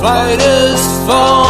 fighters fall.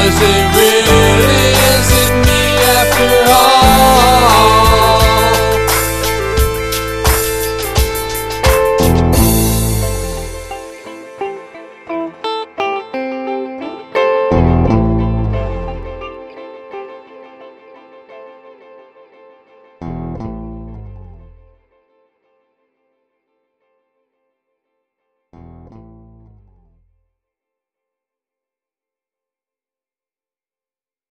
does it really